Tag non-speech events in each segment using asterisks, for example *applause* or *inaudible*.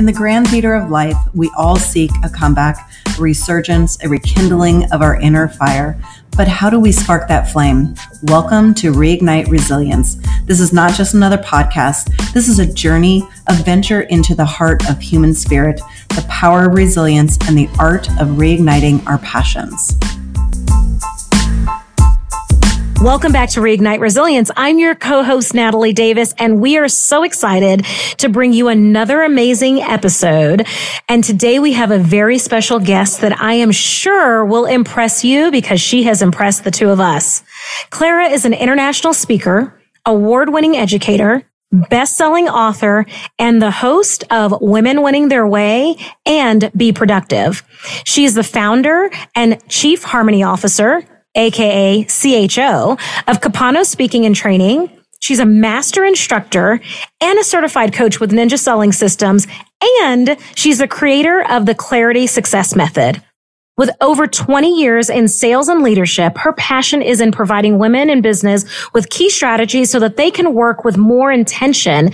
In the grand theater of life, we all seek a comeback, a resurgence, a rekindling of our inner fire. But how do we spark that flame? Welcome to Reignite Resilience. This is not just another podcast. This is a journey, a venture into the heart of human spirit, the power of resilience, and the art of reigniting our passions. Welcome back to Reignite Resilience. I'm your co-host, Natalie Davis, and we are so excited to bring you another amazing episode. And today we have a very special guest that I am sure will impress you because she has impressed the two of us. Clara is an international speaker, award-winning educator, best-selling author, and the host of Women Winning Their Way and Be Productive. She is the founder and chief harmony officer aka CHO of Capano Speaking and Training. She's a master instructor and a certified coach with Ninja Selling Systems, and she's the creator of the Clarity Success Method. With over 20 years in sales and leadership, her passion is in providing women in business with key strategies so that they can work with more intention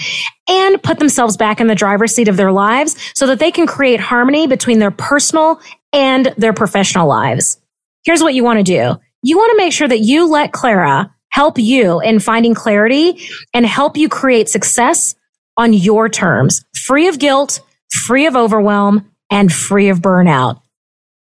and put themselves back in the driver's seat of their lives so that they can create harmony between their personal and their professional lives. Here's what you want to do you want to make sure that you let Clara help you in finding clarity and help you create success on your terms, free of guilt, free of overwhelm, and free of burnout.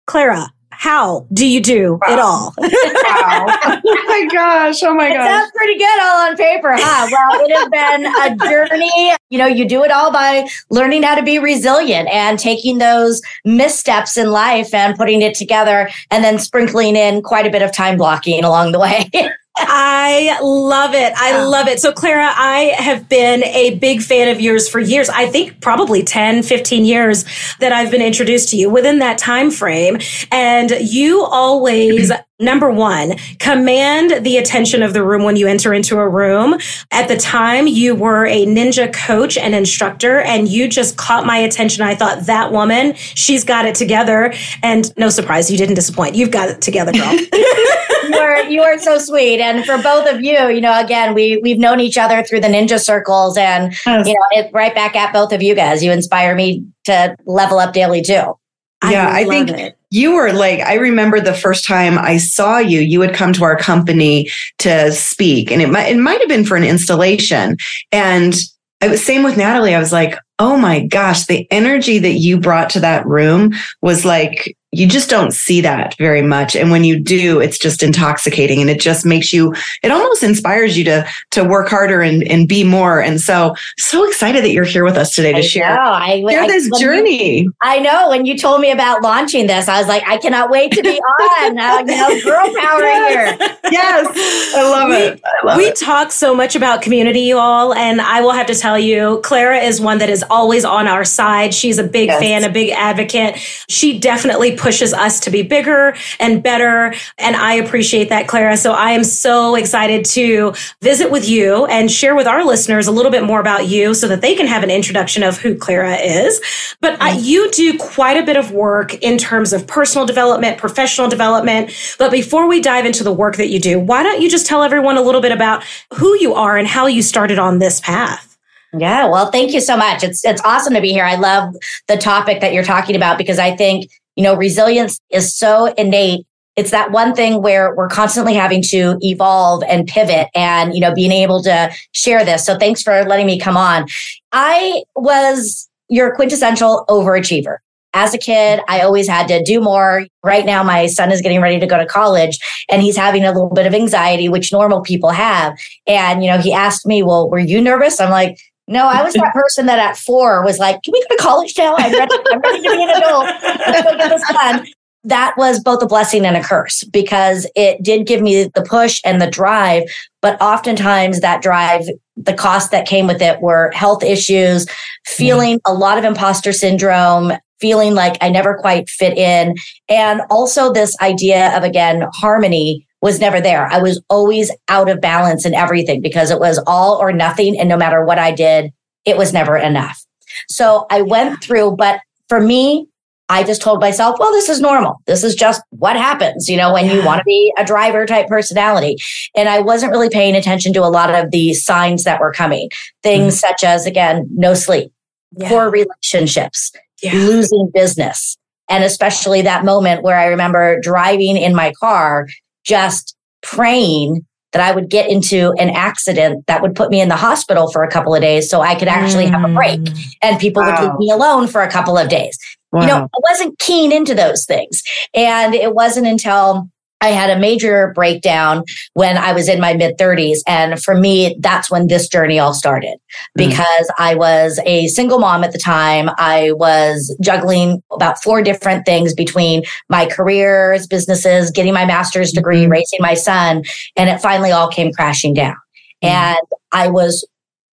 Clara, how do you do wow. it all? *laughs* wow. Oh my gosh. Oh my gosh. That's pretty good all on paper, huh? Well, it has been a journey. You know, you do it all by learning how to be resilient and taking those missteps in life and putting it together and then sprinkling in quite a bit of time blocking along the way. *laughs* I love it. I love it. So Clara, I have been a big fan of yours for years. I think probably 10, 15 years that I've been introduced to you within that time frame. And you always *clears throat* Number one, command the attention of the room when you enter into a room. At the time, you were a ninja coach and instructor, and you just caught my attention. I thought that woman, she's got it together. And no surprise, you didn't disappoint. You've got it together, girl. *laughs* you are you are so sweet. And for both of you, you know, again, we we've known each other through the ninja circles, and yes. you know, it, right back at both of you guys. You inspire me to level up daily too. Yeah, I, I think it. you were like, I remember the first time I saw you, you would come to our company to speak and it might, it might have been for an installation. And it was same with Natalie. I was like, oh my gosh, the energy that you brought to that room was like, you just don't see that very much. And when you do, it's just intoxicating and it just makes you, it almost inspires you to, to work harder and, and be more. And so, so excited that you're here with us today to I share, know. I, share I, this journey. You, I know. When you told me about launching this, I was like, I cannot wait to be *laughs* on. uh, you know, girl power here. Yes. I love we, it. I love we it. talk so much about community, you all. And I will have to tell you, Clara is one that is always on our side. She's a big yes. fan, a big advocate. She definitely pushes us to be bigger and better. And I appreciate that, Clara. So I am so excited to visit with you and share with our listeners a little bit more about you so that they can have an introduction of who Clara is. But mm-hmm. I, you do quite a bit of work in terms of personal development, professional development. But before we dive into the work that you do, why don't you just tell everyone a little bit about who you are and how you started on this path? Yeah, well, thank you so much. It's it's awesome to be here. I love the topic that you're talking about because I think, you know, resilience is so innate. It's that one thing where we're constantly having to evolve and pivot and, you know, being able to share this. So thanks for letting me come on. I was your quintessential overachiever. As a kid, I always had to do more. Right now, my son is getting ready to go to college and he's having a little bit of anxiety, which normal people have. And, you know, he asked me, Well, were you nervous? I'm like, no, I was that person that at four was like, can we go to college now? I'm ready, I'm ready to be an adult. Let's go get this done. That was both a blessing and a curse because it did give me the push and the drive. But oftentimes that drive, the cost that came with it were health issues, feeling a lot of imposter syndrome, feeling like I never quite fit in. And also this idea of, again, harmony was never there. I was always out of balance in everything because it was all or nothing. And no matter what I did, it was never enough. So I went through, but for me, I just told myself, well, this is normal. This is just what happens, you know, when yeah. you want to be a driver type personality. And I wasn't really paying attention to a lot of the signs that were coming. Things mm-hmm. such as, again, no sleep, yeah. poor relationships, yeah. losing business. And especially that moment where I remember driving in my car, just praying that I would get into an accident that would put me in the hospital for a couple of days so I could actually mm. have a break mm. and people wow. would leave me alone for a couple of days. Wow. You know, I wasn't keen into those things. And it wasn't until I had a major breakdown when I was in my mid 30s. And for me, that's when this journey all started mm. because mm. I was a single mom at the time. I was juggling about four different things between my careers, businesses, getting my master's degree, mm. raising my son. And it finally all came crashing down. Mm. And I was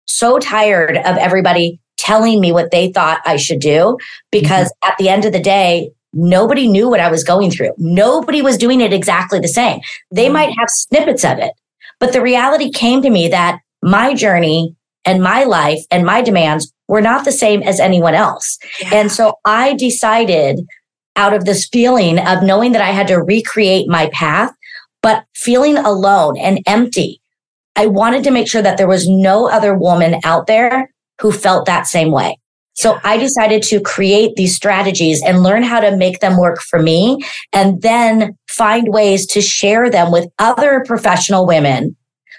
so tired of everybody telling me what they thought I should do because mm-hmm. at the end of the day, nobody knew what I was going through. Nobody was doing it exactly the same. They might have snippets of it, but the reality came to me that my journey and my life and my demands were not the same as anyone else. Yeah. And so I decided out of this feeling of knowing that I had to recreate my path, but feeling alone and empty. I wanted to make sure that there was no other woman out there who felt that same way. So I decided to create these strategies and learn how to make them work for me and then find ways to share them with other professional women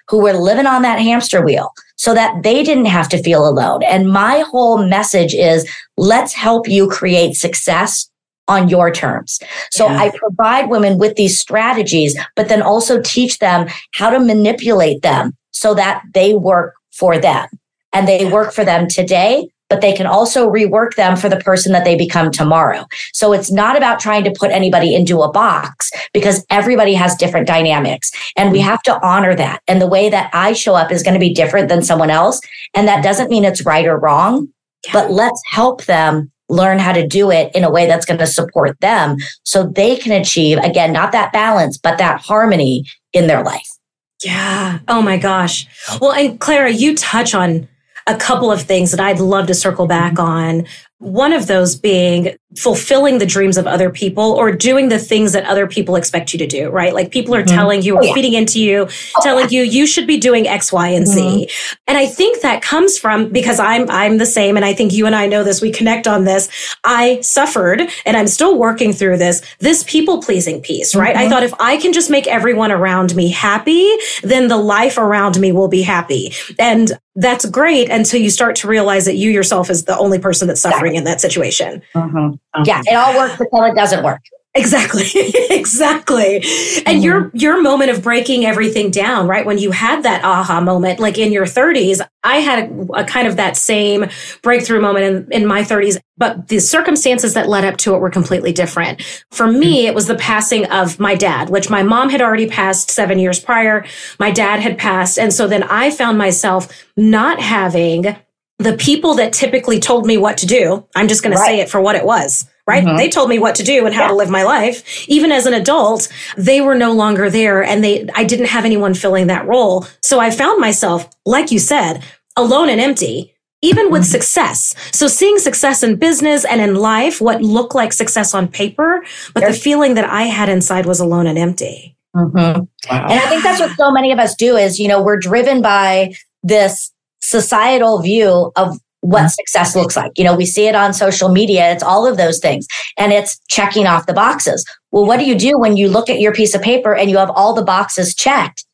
who were living on that hamster wheel so that they didn't have to feel alone. And my whole message is let's help you create success on your terms. So yeah. I provide women with these strategies, but then also teach them how to manipulate them so that they work for them and they work for them today but they can also rework them for the person that they become tomorrow. So it's not about trying to put anybody into a box because everybody has different dynamics and we have to honor that. And the way that I show up is going to be different than someone else. And that doesn't mean it's right or wrong, but let's help them learn how to do it in a way that's going to support them so they can achieve, again, not that balance, but that harmony in their life. Yeah. Oh my gosh. Well, and Clara, you touch on a couple of things that I'd love to circle back mm-hmm. on. One of those being fulfilling the dreams of other people or doing the things that other people expect you to do, right? Like people are mm-hmm. telling you or oh, yeah. feeding into you, oh, telling yeah. you you should be doing X, Y, and Z. Mm-hmm. And I think that comes from because I'm I'm the same and I think you and I know this, we connect on this. I suffered and I'm still working through this, this people pleasing piece, right? Mm-hmm. I thought if I can just make everyone around me happy, then the life around me will be happy. And that's great until you start to realize that you yourself is the only person that's suffering in that situation. Uh-huh. Yeah, it all works until it doesn't work. Exactly. *laughs* exactly. And mm-hmm. your your moment of breaking everything down, right? When you had that aha moment like in your 30s, I had a, a kind of that same breakthrough moment in, in my 30s, but the circumstances that led up to it were completely different. For me, mm-hmm. it was the passing of my dad, which my mom had already passed 7 years prior, my dad had passed, and so then I found myself not having the people that typically told me what to do. I'm just going right. to say it for what it was right? Mm-hmm. They told me what to do and how yeah. to live my life. Even as an adult, they were no longer there and they, I didn't have anyone filling that role. So I found myself, like you said, alone and empty. Even with mm-hmm. success. So seeing success in business and in life, what looked like success on paper, but the feeling that I had inside was alone and empty. Mm-hmm. Wow. And I think that's what so many of us do is, you know, we're driven by this societal view of what mm-hmm. success looks like. You know, we see it on social media. It's all of those things and it's checking off the boxes. Well, what do you do when you look at your piece of paper and you have all the boxes checked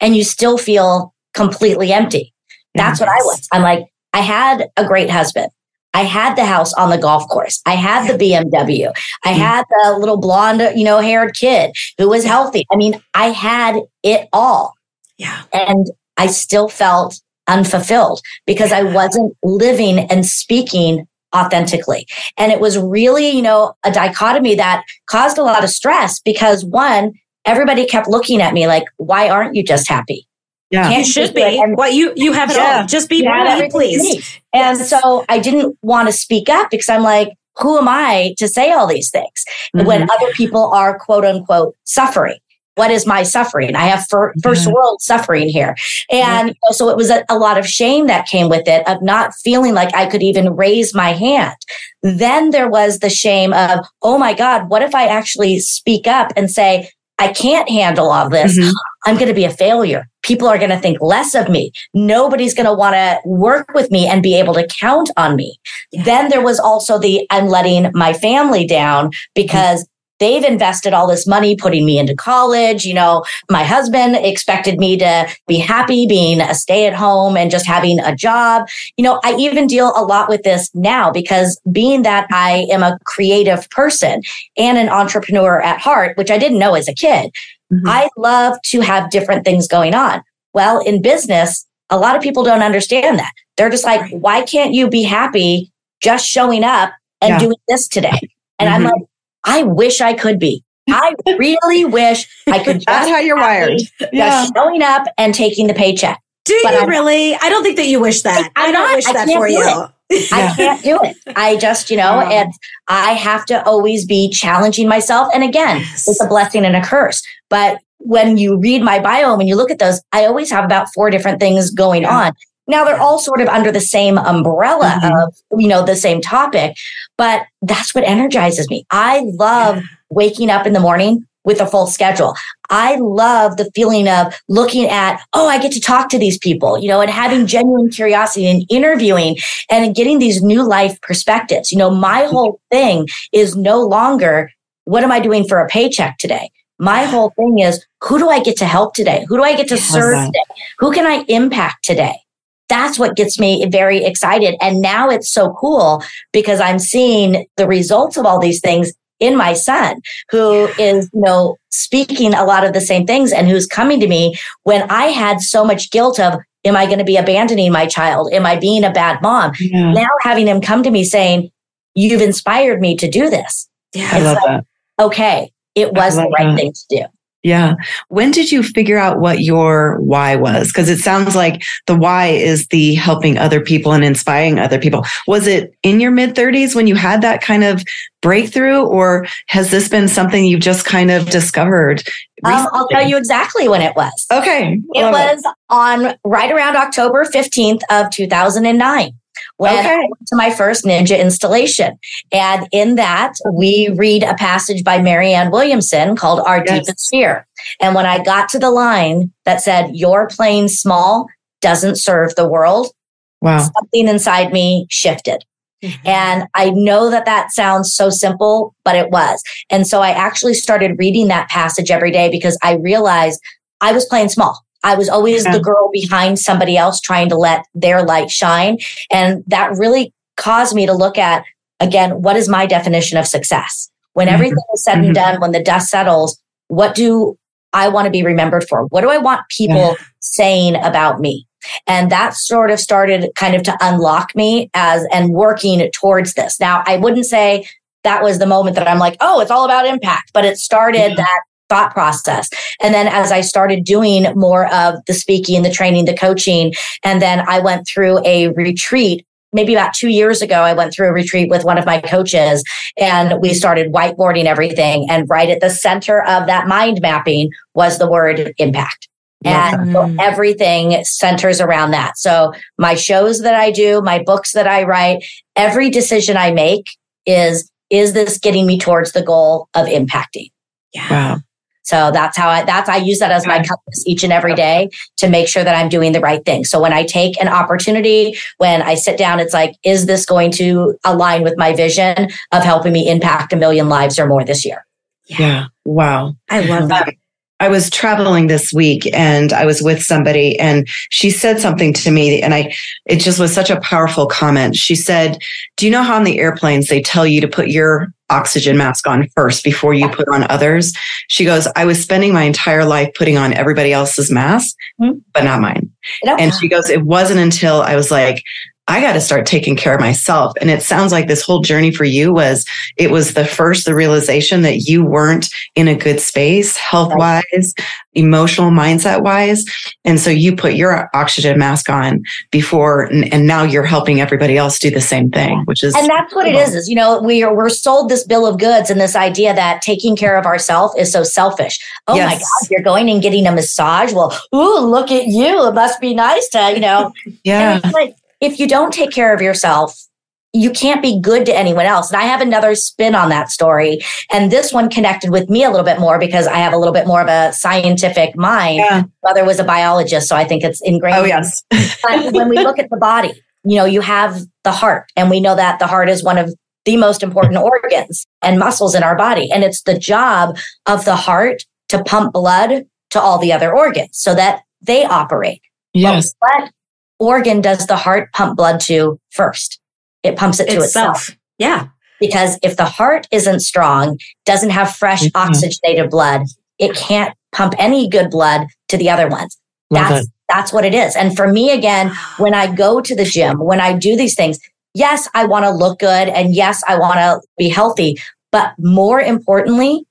and you still feel completely empty? That's yes. what I was. I'm like, I had a great husband. I had the house on the golf course. I had the BMW. I mm-hmm. had the little blonde, you know, haired kid who was healthy. I mean, I had it all. Yeah. And I still felt unfulfilled because I wasn't living and speaking authentically. And it was really, you know, a dichotomy that caused a lot of stress because one, everybody kept looking at me like, why aren't you just happy? Yeah, Can't you should be. And, what you you have it yeah. all. Just be happy, please. And yes. so I didn't want to speak up because I'm like, who am I to say all these things mm-hmm. when other people are quote unquote suffering? What is my suffering? I have 1st mm-hmm. world suffering here. And mm-hmm. so it was a, a lot of shame that came with it of not feeling like I could even raise my hand. Then there was the shame of, oh my God, what if I actually speak up and say, I can't handle all this. Mm-hmm. I'm going to be a failure. People are going to think less of me. Nobody's going to want to work with me and be able to count on me. Yeah. Then there was also the I'm letting my family down because mm-hmm they've invested all this money putting me into college. You know, my husband expected me to be happy being a stay at home and just having a job. You know, I even deal a lot with this now because being that I am a creative person and an entrepreneur at heart, which I didn't know as a kid, Mm-hmm. I love to have different things going on. Well, in business, a lot of people don't understand that. They're just like, why can't you be happy just showing up and yeah. doing this today? And mm-hmm. I'm like, I wish I could be. I really *laughs* wish I could. That's how you're wired. Yeah. Just showing up and taking the paycheck. Do but you I'm, really? I don't think that you wish that. I, I don't not, wish that for you. *laughs* I can't do it. I just, you know, and I have to always be challenging myself. And again, yes. it's a blessing and a curse. But when you read my bio and you look at those, I always have about four different things going yeah. on. Now they're all sort of under the same umbrella mm-hmm. of, you know, the same topic, but that's what energizes me. I love yeah. waking up in the morning with a full schedule. I love the feeling of looking at, oh, I get to talk to these people, you know, and having genuine curiosity and interviewing and getting these new life perspectives. You know, my whole thing is no longer, what am I doing for a paycheck today? My whole thing is, who do I get to help today? Who do I get to serve today? Who can I impact today? That's what gets me very excited. And now it's so cool because I'm seeing the results of all these things in my son who is, you know, speaking a lot of the same things and who's coming to me when I had so much guilt of, am I going to be abandoning my child? Am I being a bad mom? Yeah. Now having him come to me saying, you've inspired me to do this. Yeah, I love like, that. Okay, it was the right that. thing to do. Yeah. When did you figure out what your why was? Because it sounds like the why is the helping other people and inspiring other people. Was it in your mid 30s when you had that kind of breakthrough, or has this been something you've just kind of discovered? Um, I'll tell you exactly when it was. Okay. It was it. on right around October 15th of 2009 when okay. I went to my first ninja installation. And in that, we read a passage by Marianne Williamson called Our yes. Deepest Fear. And when I got to the line that said, Your playing small doesn't serve the world, wow. something inside me shifted. Mm-hmm. And I know that that sounds so simple, but it was. And so I actually started reading that passage every day because I realized I was playing small. I was always yeah. the girl behind somebody else trying to let their light shine. And that really caused me to look at, again, what is my definition of success? When mm-hmm. everything is said mm-hmm. and done, when the dust settles, what do I want to be remembered for? What do I want people yeah. saying about me? And that sort of started kind of to unlock me as and working towards this. Now, I wouldn't say that was the moment that I'm like, oh, it's all about impact, but it started yeah. that thought process. And then as I started doing more of the speaking, the training, the coaching, and then I went through a retreat maybe about two years ago, I went through a retreat with one of my coaches and we started whiteboarding everything. And right at the center of that mind mapping was the word impact. And so mm. everything centers around that. So my shows that I do, my books that I write, every decision I make is, is this getting me towards the goal of impacting? Yeah. Wow. So that's how I, that's, I use that as my compass each and every day to make sure that I'm doing the right thing. So when I take an opportunity, when I sit down, it's like, is this going to align with my vision of helping me impact a million lives or more this year? Yeah. yeah. Wow. I love that. I was traveling this week and I was with somebody and she said something to me and I, it just was such a powerful comment. She said, do you know how on the airplanes they tell you to put your oxygen mask on first before you put on others? She goes, I was spending my entire life putting on everybody else's mask, mm-hmm. but not mine. And she goes, it wasn't until I was like, I got to start taking care of myself. And it sounds like this whole journey for you was it was the first, the realization that you weren't in a good space, health wise, emotional mindset wise. And so you put your oxygen mask on before, and, and, now you're helping everybody else do the same thing, which is. And that's what cool. it is, is, you know, we are, we're sold this bill of goods and this idea that taking care of ourselves is so selfish. Oh yes. my God, you're going and getting a massage. Well, ooh, look at you. It must be nice to, you know. *laughs* yeah. Like, if you don't take care of yourself, you can't be good to anyone else. And I have another spin on that story. And this one connected with me a little bit more because I have a little bit more of a scientific mind. Yeah. Mother was a biologist, so I think it's ingrained. Oh, yes. *laughs* but when we look at the body, you know, you have the heart, and we know that the heart is one of the most important organs and muscles in our body. And it's the job of the heart to pump blood to all the other organs so that they operate. Yes. But organ does the heart pump blood to first? It pumps it to itself. itself. Yeah. Because if the heart isn't strong, doesn't have fresh mm-hmm. oxygenated blood, it can't pump any good blood to the other ones. Love that's it. that's what it is. And for me again, when I go to the gym, when I do these things, yes, I want to look good and yes, I want to be healthy, but more importantly,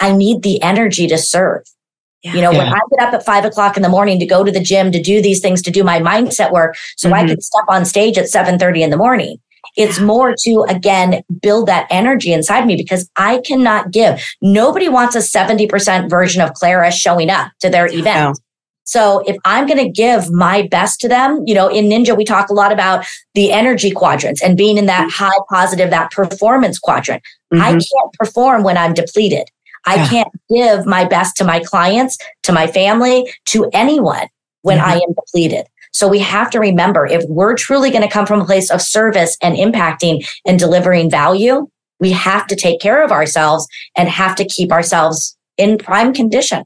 I need the energy to serve. Yeah. You know, yeah. when I get up at five o'clock in the morning to go to the gym to do these things, to do my mindset work, so mm-hmm. I can step on stage at 7:30 in the morning. It's more to again build that energy inside me because I cannot give. Nobody wants a 70% version of Clara showing up to their event. So if I'm going to give my best to them, you know, in Ninja, we talk a lot about the energy quadrants and being in that mm-hmm. high positive, that performance quadrant. Mm-hmm. I can't perform when I'm depleted. I yeah. can't give my best to my clients, to my family, to anyone when mm-hmm. I am depleted. So we have to remember if we're truly going to come from a place of service and impacting and delivering value, we have to take care of ourselves and have to keep ourselves in prime condition.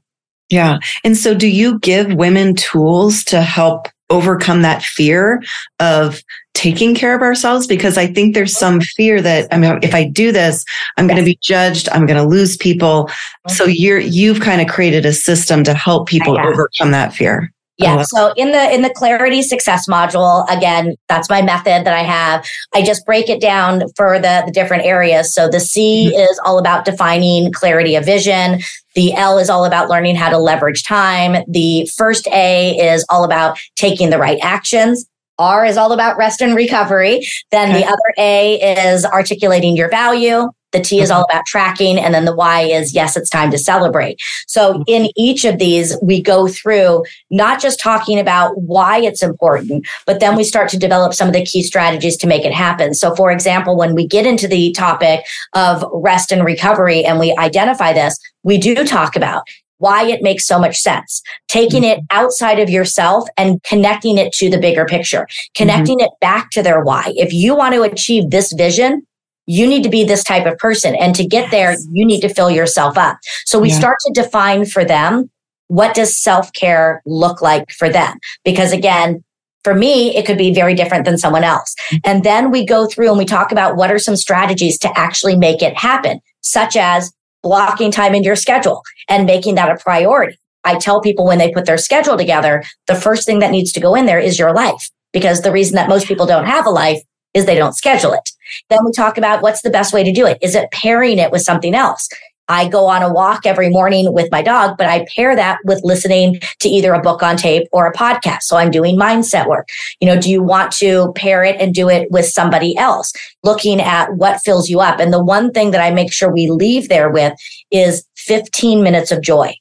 Yeah. And so do you give women tools to help overcome that fear of taking care of ourselves? Because I think there's some fear that, I mean, if I do this, I'm yes. going to be judged. I'm going to lose people. So you're, you've kind of created a system to help people overcome that fear. Yeah. So in the in the clarity success module, again, that's my method that I have. I just break it down for the, the different areas. So the C mm-hmm. is all about defining clarity of vision. The L is all about learning how to leverage time. The first A is all about taking the right actions. R is all about rest and recovery. Then okay. the other A is articulating your value. The T is all about tracking. And then the Y is, yes, it's time to celebrate. So mm-hmm. in each of these, we go through not just talking about why it's important, but then we start to develop some of the key strategies to make it happen. So for example, when we get into the topic of rest and recovery and we identify this, we do talk about why it makes so much sense. Taking it mm-hmm. outside of yourself and connecting it to the bigger picture, connecting mm-hmm. it back to their why. If you want to achieve this vision, you need to be this type of person. And to get yes. there, you need to fill yourself up. So we yeah. start to define for them what does self care look like for them? Because again, for me, it could be very different than someone else. Mm-hmm. And then we go through and we talk about what are some strategies to actually make it happen, such as blocking time in your schedule and making that a priority. I tell people when they put their schedule together, the first thing that needs to go in there is your life. Because the reason that most people don't have a life is they don't schedule it. Then we talk about what's the best way to do it. Is it pairing it with something else? I go on a walk every morning with my dog, but I pair that with listening to either a book on tape or a podcast. So I'm doing mindset work. You know, do you want to pair it and do it with somebody else? Looking at what fills you up. And the one thing that I make sure we leave there with is 15 minutes of joy.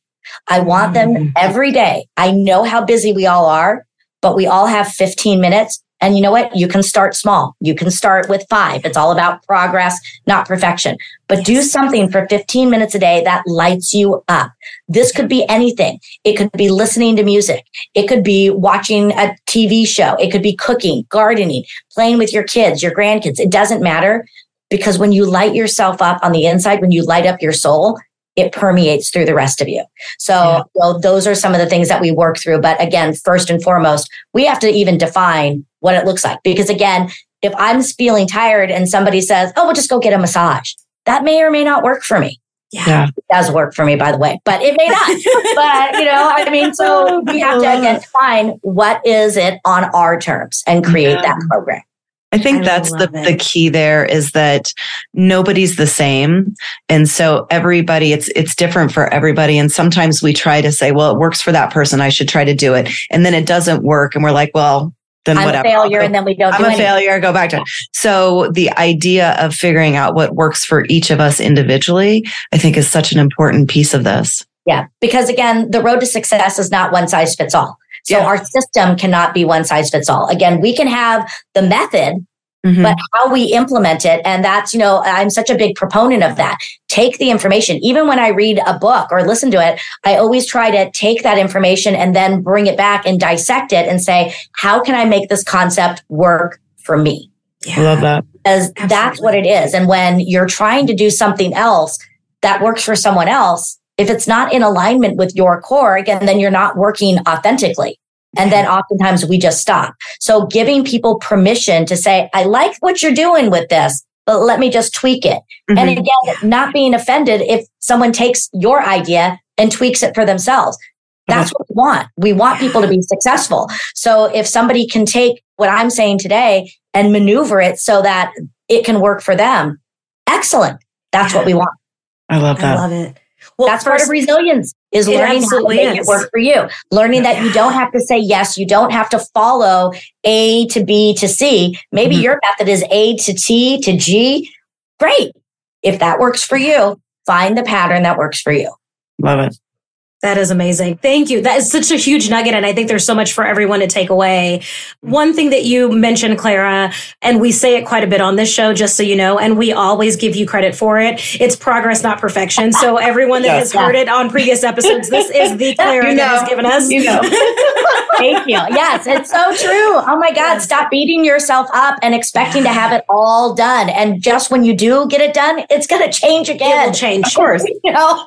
I want them mm. every day. I know how busy we all are, but we all have 15 minutes and you know what? You can start small. You can start with five. It's all about progress, not perfection. But do something for 15 minutes a day that lights you up. This could be anything. It could be listening to music. It could be watching a TV show. It could be cooking, gardening, playing with your kids, your grandkids. It doesn't matter because when you light yourself up on the inside, when you light up your soul, it permeates through the rest of you. So yeah. well, those are some of the things that we work through. But again, first and foremost, we have to even define what it looks like. Because again, if I'm feeling tired and somebody says, oh, we'll just go get a massage, that may or may not work for me. Yeah. It does work for me, by the way, but it may not. *laughs* but, you know, I mean, so *laughs* we have to again define what is it on our terms and create yeah. that program. I think I that's the, it. the key there is that nobody's the same. And so everybody, it's, it's different for everybody. And sometimes we try to say, well, it works for that person. I should try to do it. And then it doesn't work. And we're like, well, then I'm whatever. a failure, and then we don't. I'm do a anything. failure. Go back to. It. So the idea of figuring out what works for each of us individually, I think, is such an important piece of this. Yeah, because again, the road to success is not one size fits all. So yeah. our system cannot be one size fits all. Again, we can have the method, mm-hmm. but how we implement it. And that's, you know, I'm such a big proponent of that. Take the information. Even when I read a book or listen to it, I always try to take that information and then bring it back and dissect it and say, how can I make this concept work for me? Yeah. Love that. Because that's what it is. And when you're trying to do something else that works for someone else, if it's not in alignment with your core, again, then you're not working authentically. And then oftentimes we just stop. So giving people permission to say, I like what you're doing with this, but let me just tweak it. Mm-hmm. And again, not being offended if someone takes your idea and tweaks it for themselves. That's what we want. We want people to be successful. So if somebody can take what I'm saying today and maneuver it so that it can work for them, excellent. That's what we want. I love that. I love it. Well, that's part of resilience is learning how to make it work for you. Learning that you don't have to say yes, you don't have to follow A to B to C. Maybe mm-hmm. your method is A to T to G. Great. If that works for you, find the pattern that works for you. Love it. That is amazing. Thank you. That is such a huge nugget. And I think there's so much for everyone to take away. One thing that you mentioned, Clara, and we say it quite a bit on this show, just so you know, and we always give you credit for it. It's progress, not perfection. So everyone that *laughs* yes, has yeah. heard it on previous episodes, this is the *laughs* Clara you know, that has given us. You know. *laughs* Thank you. Yes, it's so true. Oh my God. Yes. Stop beating yourself up and expecting to have it all done. And just when you do get it done, it's going to change again. It will change. Of course. you know?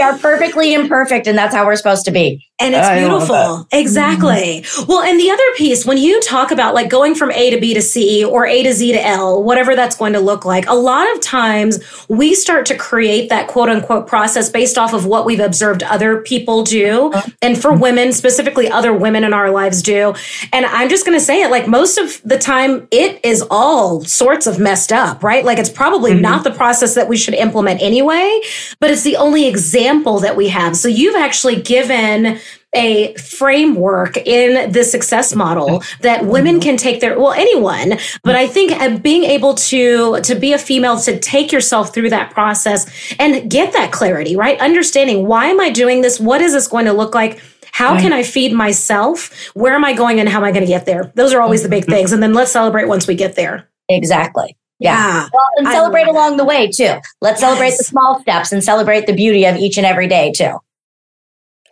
we are perfectly imperfect, and that's how we're supposed to be. And it's I beautiful. Exactly. Mm-hmm. Well, and the other piece, when you talk about like going from A to B to C or A to Z to L, whatever that's going to look like, a lot of times we start to create that quote unquote process based off of what we've observed other people do. And for women, specifically other women in our lives do. And I'm just going to say it like most of the time, it is all sorts of messed up, right? Like it's probably mm-hmm. not the process that we should implement anyway, but it's the only example that we have. So you've actually given a framework in the success model that women can take their well anyone but i think uh, being able to to be a female to take yourself through that process and get that clarity right understanding why am i doing this what is this going to look like how can I feed myself? Where am I going and how am I going to get there? Those are always the big things. And then let's celebrate once we get there. Exactly. Yeah. Well, and celebrate along the way too. Let's yes. celebrate the small steps and celebrate the beauty of each and every day too.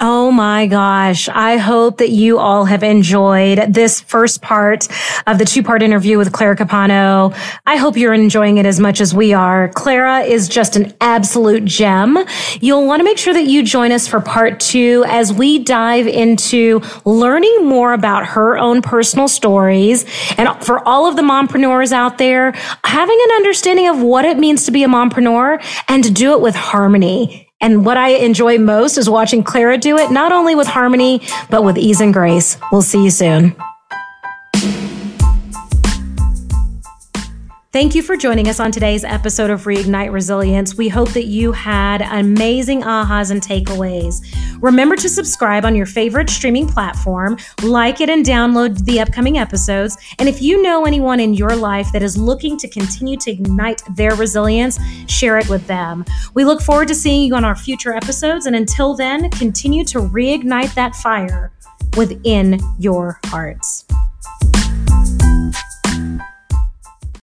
Oh my gosh. I hope that you all have enjoyed this first part of the two part interview with Clara Capano. I hope you're enjoying it as much as we are. Clara is just an absolute gem. You'll want to make sure that you join us for part two as we dive into learning more about her own personal stories. And for all of the mompreneurs out there, having an understanding of what it means to be a mompreneur and to do it with harmony and what I enjoy most is watching Clara do it, not only with harmony, but with ease and grace. We'll see you soon. Thank you for joining us on today's episode of Reignite Resilience. We hope that you had amazing ahas and takeaways. Remember to subscribe on your favorite streaming platform, like it, and download the upcoming episodes. And if you know anyone in your life that is looking to continue to ignite their resilience, share it with them. We look forward to seeing you on our future episodes. And until then, continue to reignite that fire within your hearts.